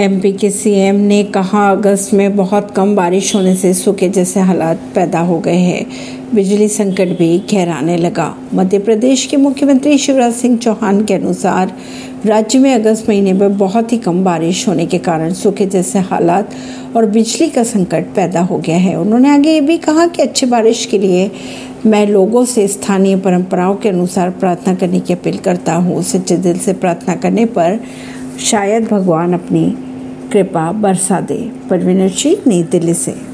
MP के CM ने कहा, अगस्त में बहुत कम बारिश होने से सूखे जैसे हालात पैदा हो गए हैं। बिजली संकट भी गहराने लगा। मध्य प्रदेश के मुख्यमंत्री शिवराज सिंह चौहान के अनुसार, राज्य में अगस्त महीने में बहुत ही कम बारिश होने के कारण सूखे जैसे हालात और बिजली का संकट पैदा हो गया है। उन्होंने आगे ये भी कहा कि अच्छी बारिश के लिए मैं लोगों से स्थानीय परंपराओं के अनुसार प्रार्थना करने की अपील करता हूँ। सच्चे दिल से प्रार्थना करने पर शायद भगवान अपनी कृपा बरसा दे परवीन सिंह नई दिल्ली से।